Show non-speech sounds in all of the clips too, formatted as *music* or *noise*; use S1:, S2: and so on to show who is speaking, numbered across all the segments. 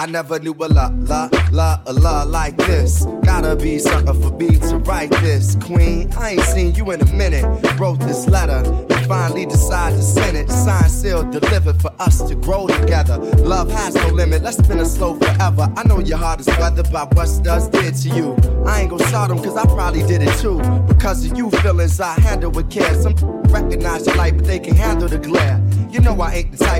S1: I never knew a la la la a la like this. Gotta be something for me to write this. Queen, I ain't seen you in a minute. Wrote this letter and finally decided to send it. Signed, sealed, delivered for us to grow together. Love has no limit, let's spin it slow forever. I know your heart is weathered by what does did to you. I ain't gonna start them cause I probably did it too. Because of you feelings I handle with care. Some recognize your light, but they can handle the glare. You know I ain't the type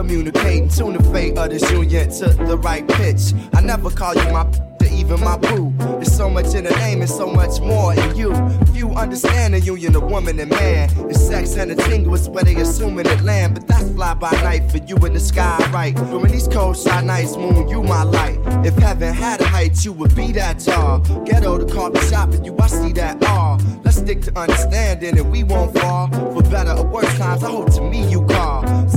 S1: Communicate, tune the fate of this union to the right pitch. I never call you my even my boo. There's so much in the name and so much more in you. Few understand the union of woman and man. It's sex and a tingle is where they assuming it land. But that's fly by night for you in the sky, right? During these cold shy nights, moon, you my light. If heaven had a height, you would be that tall. Ghetto to coffee shop and you, I see that all. Let's stick to understanding and we won't fall. For better or worse times, I hope to me you call.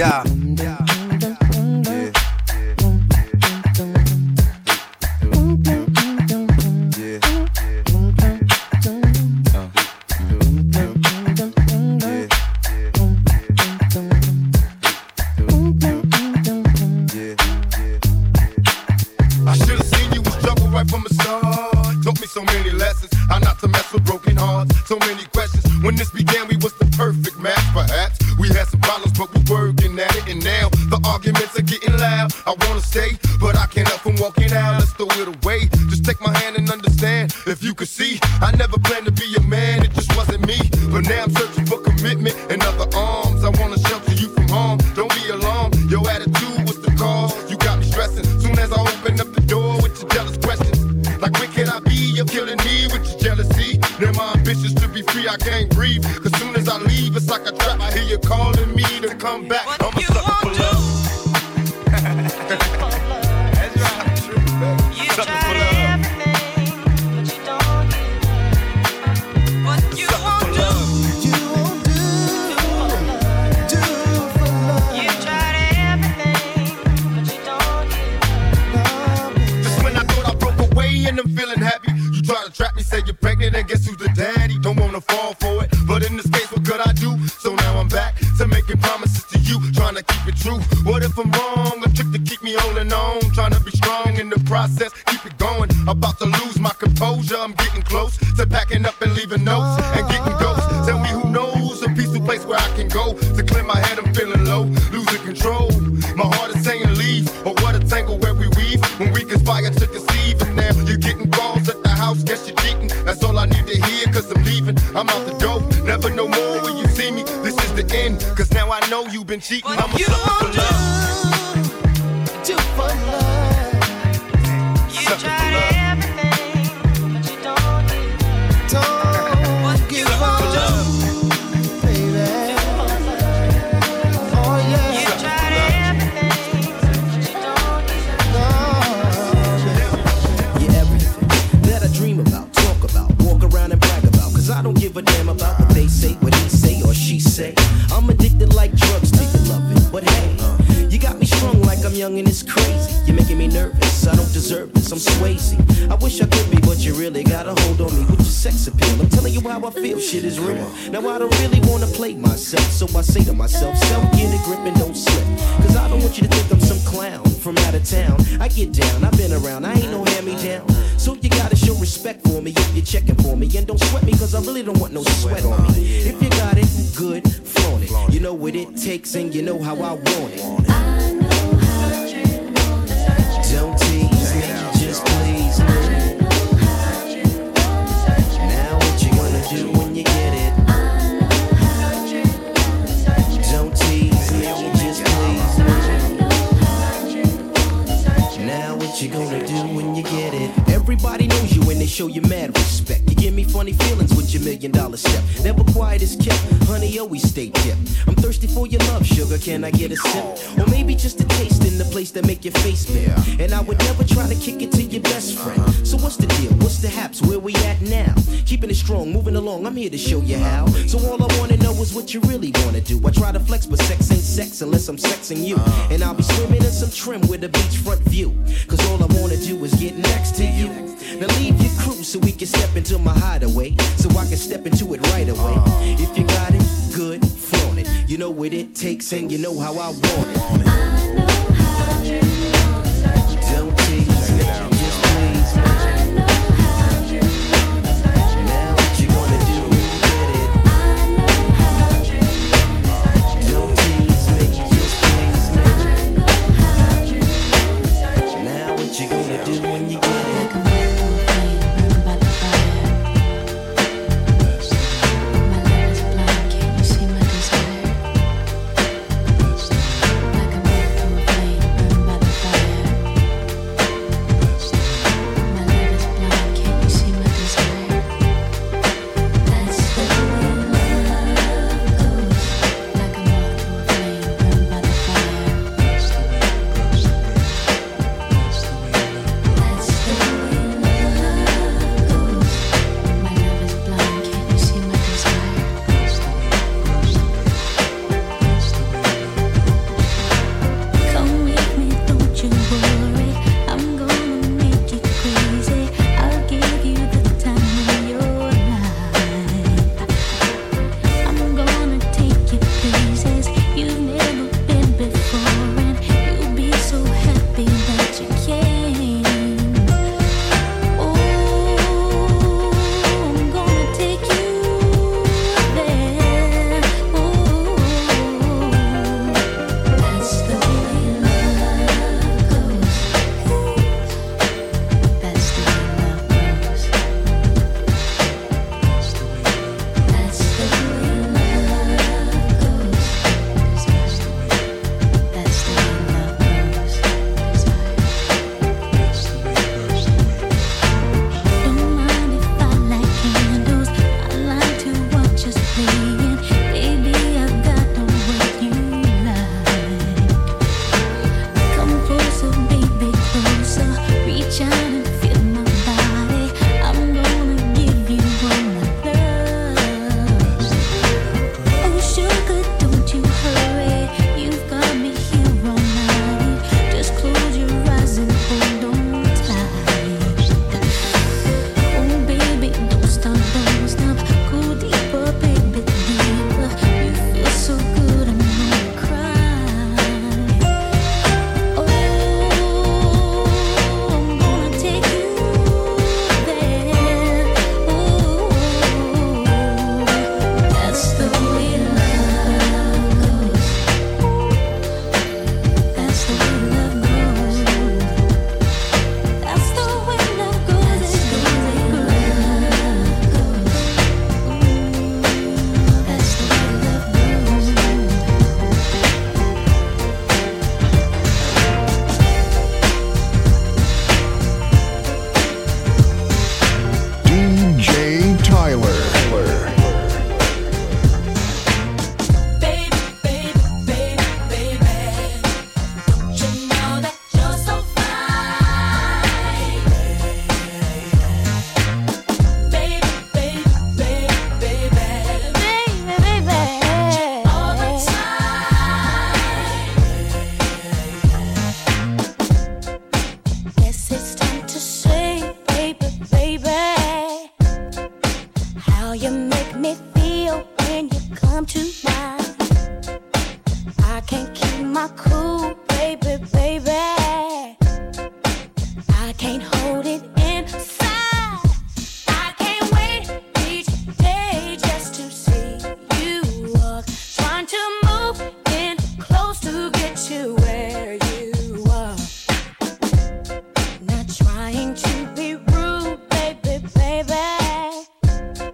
S1: Yeah,
S2: You try to *laughs* truth? What if I'm wrong? A trick to keep me holding on. Trying to be strong in the process, keep it going. About to lose my composure, I'm getting close to packing up and leaving notes and getting ghosts. Tell me who knows a peaceful place where I can go to clear my head. I'm feeling low, losing control. My heart is saying leave, or what a tangle where we weave when we conspire to conceive. And now you're getting calls at the house, guess you're cheating. That's all I need to hear, cause I'm leaving. I'm out the door, cause now I know you've been cheating. I'm a sucker for love.
S3: Deserve this, I'm swayzy. I wish I could be, but you really got a hold on me with your sex appeal. I'm telling you how I feel, shit is real. Now I don't really wanna play myself, so I say to myself, self, get a grip and don't slip. Cause I don't want you to think I'm some clown from out of town. I get down, I've been around, I ain't no hand me down. So you gotta show respect for me if you're checking for me. And don't sweat me, cause I really don't want no sweat on me. If you got it, good, flaunt it. You know what it takes and you know how I want it. Show you mad respect. You give me funny feelings with your million dollar step. Never quiet as kept, honey always stay kept. I'm thirsty for your love, sugar. Can I get a sip? Or maybe just a taste in the place that make your face bare. And I would never try to kick it to your best friend. So what's the deal? What's the haps? Where we at now? Keeping it strong, moving along. I'm here to show you how. So all I wanna know is what you really wanna do. I try to flex, but sex ain't sex unless I'm sexing you. And I'll be swimming in some trim with a beachfront view. Cause all I wanna do is get next to you. Now leave your crew so we can step into my hideaway. So I can step into it right away. Uh. If you got it, good, flaunt it. You know what it takes and you know how I want it. I know how Don't tease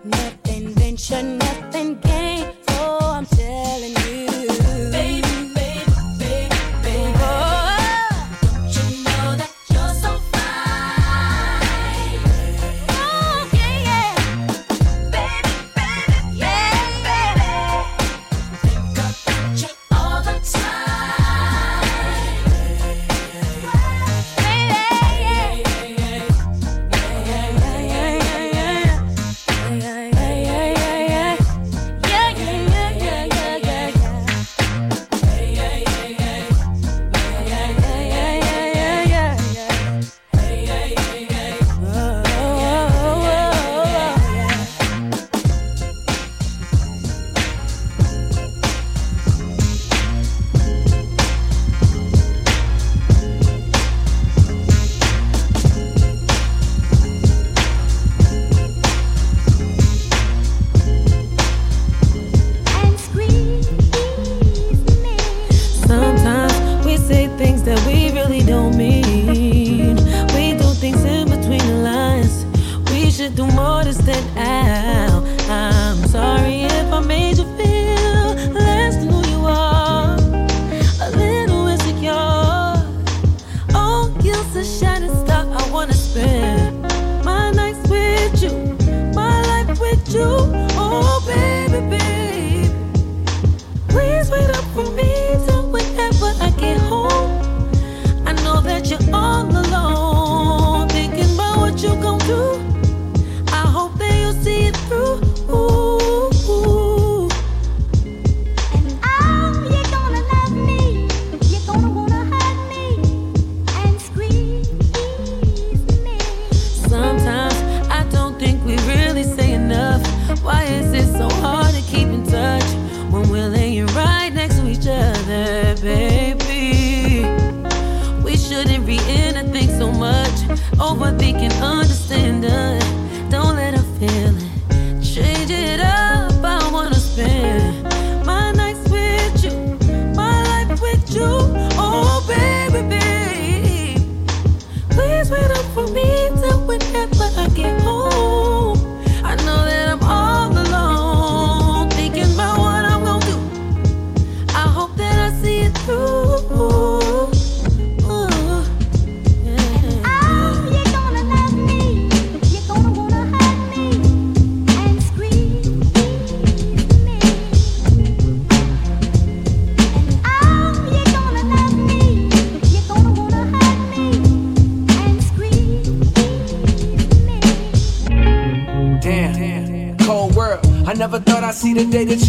S4: Not invention.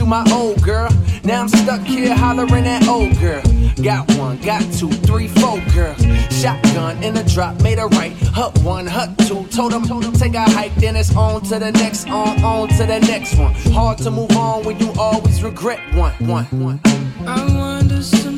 S4: my old girl. Now I'm stuck here hollering at old girl. Got one, got two, three, four girl. Shotgun in a drop, made a right. Hut one, hut two. Told him, told him, take a hike. Then it's on
S5: to the next, on, on
S4: to the next
S5: one. Hard to move on
S4: when you
S6: always regret one, one, one. I wonder some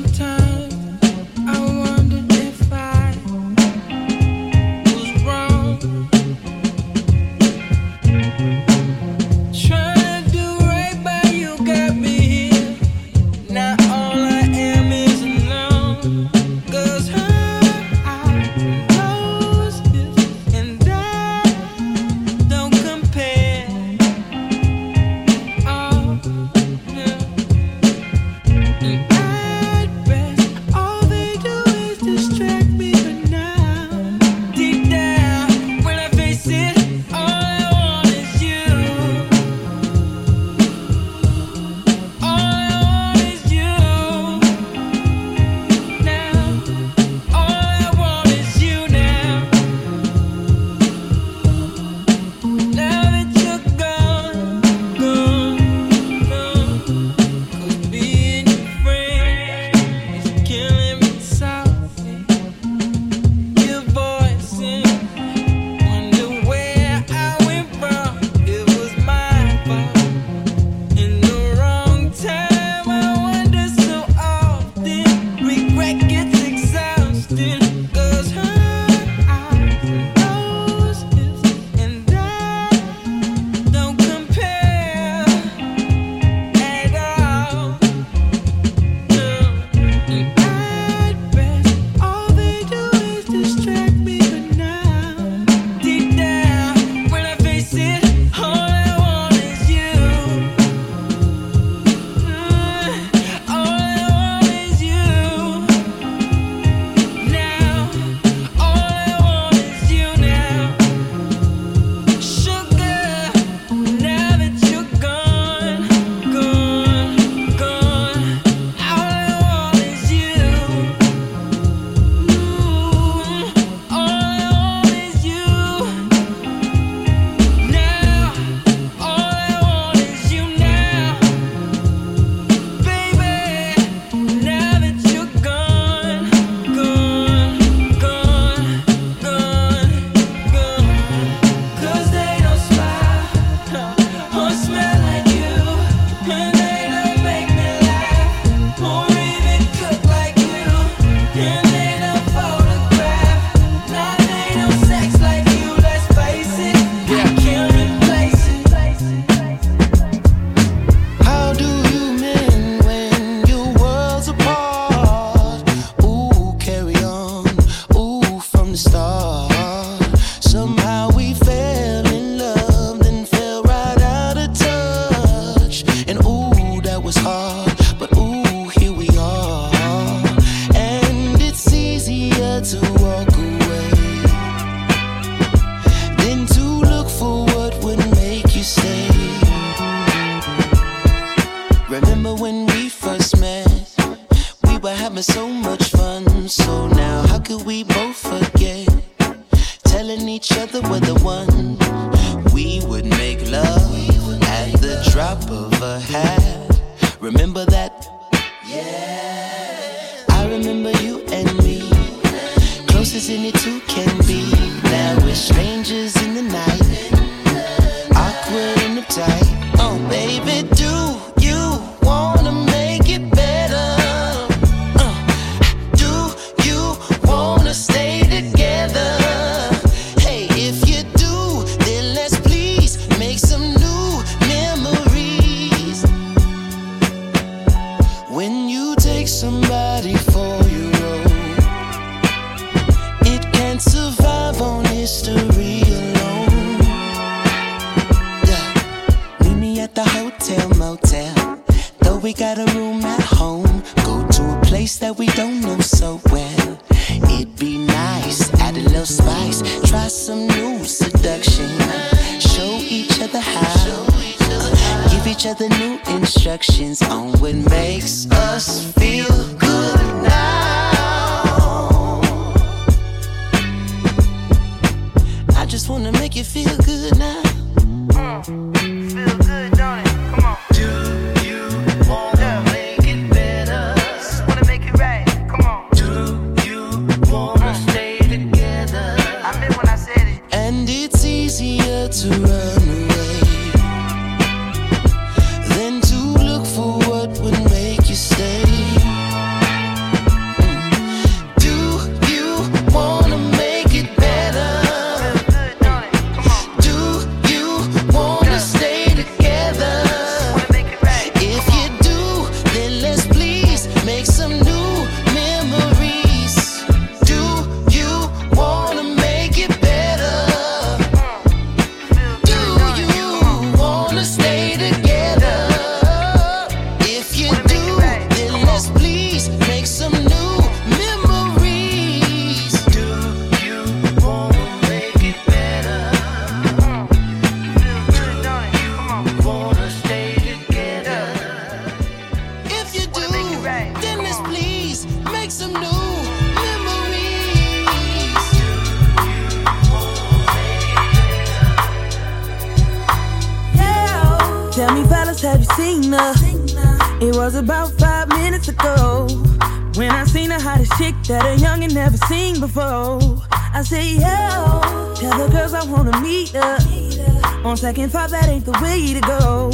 S6: second thought, that ain't the way to go.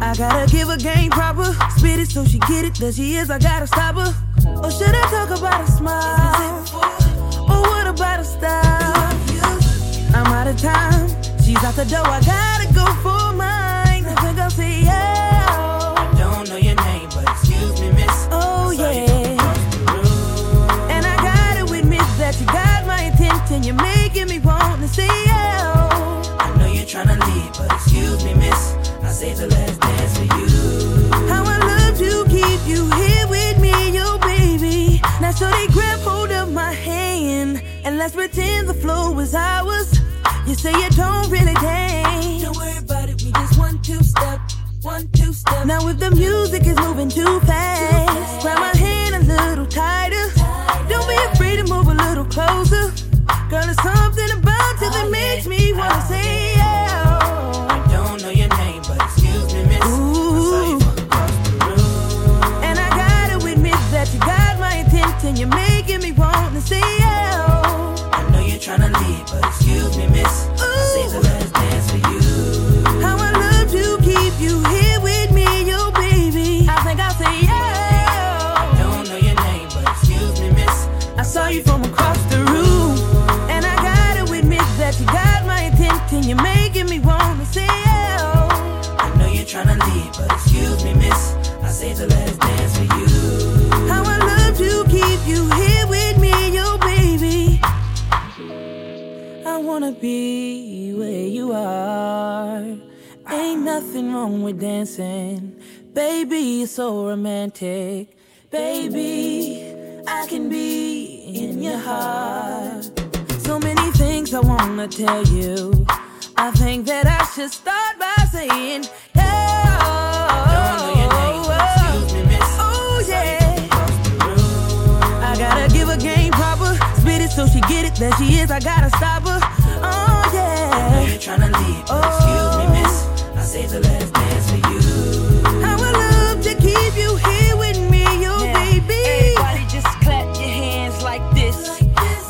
S6: I gotta give a game proper. Spit it so she get it. There she is, I gotta stop her. Or should I talk about a smile? Or what about a style? I'm out of time. She's out the door, I gotta go for my. pretend the flow is ours. You say you don't really dance.
S3: Don't worry about it, we just one two step, one two step.
S6: Now if the music is moving too fast, grab my hand a little tighter. Don't be afraid to move a little closer. Girl, there's something about you that oh, makes me wanna say. be where you are. Ain't nothing wrong with dancing. Baby, you're so romantic. Baby, I can be in your heart. So many things I wanna tell you. I think that I should start by saying, yeah.
S3: Oh, I gotta give
S6: a
S3: game proper. Spit
S6: it
S3: so she get it
S6: There she is. I gotta stop
S7: I saved the last dance for you.
S6: I would love to keep you here with me, you baby.
S8: Everybody just clap your hands like this.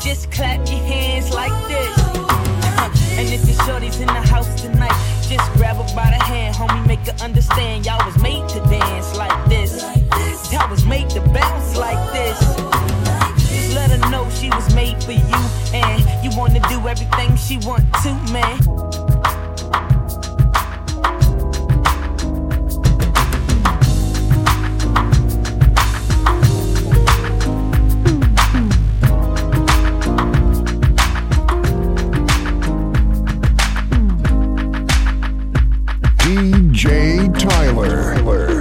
S8: Just clap your hands like this. Oh. and if your shorty's in the house tonight, just grab her by the hand, homie, make her understand y'all was made to dance like this. Y'all was made to bounce like this. Just let her know she was made for you, and you wanna do everything she want to, man.
S9: DJ Tyler.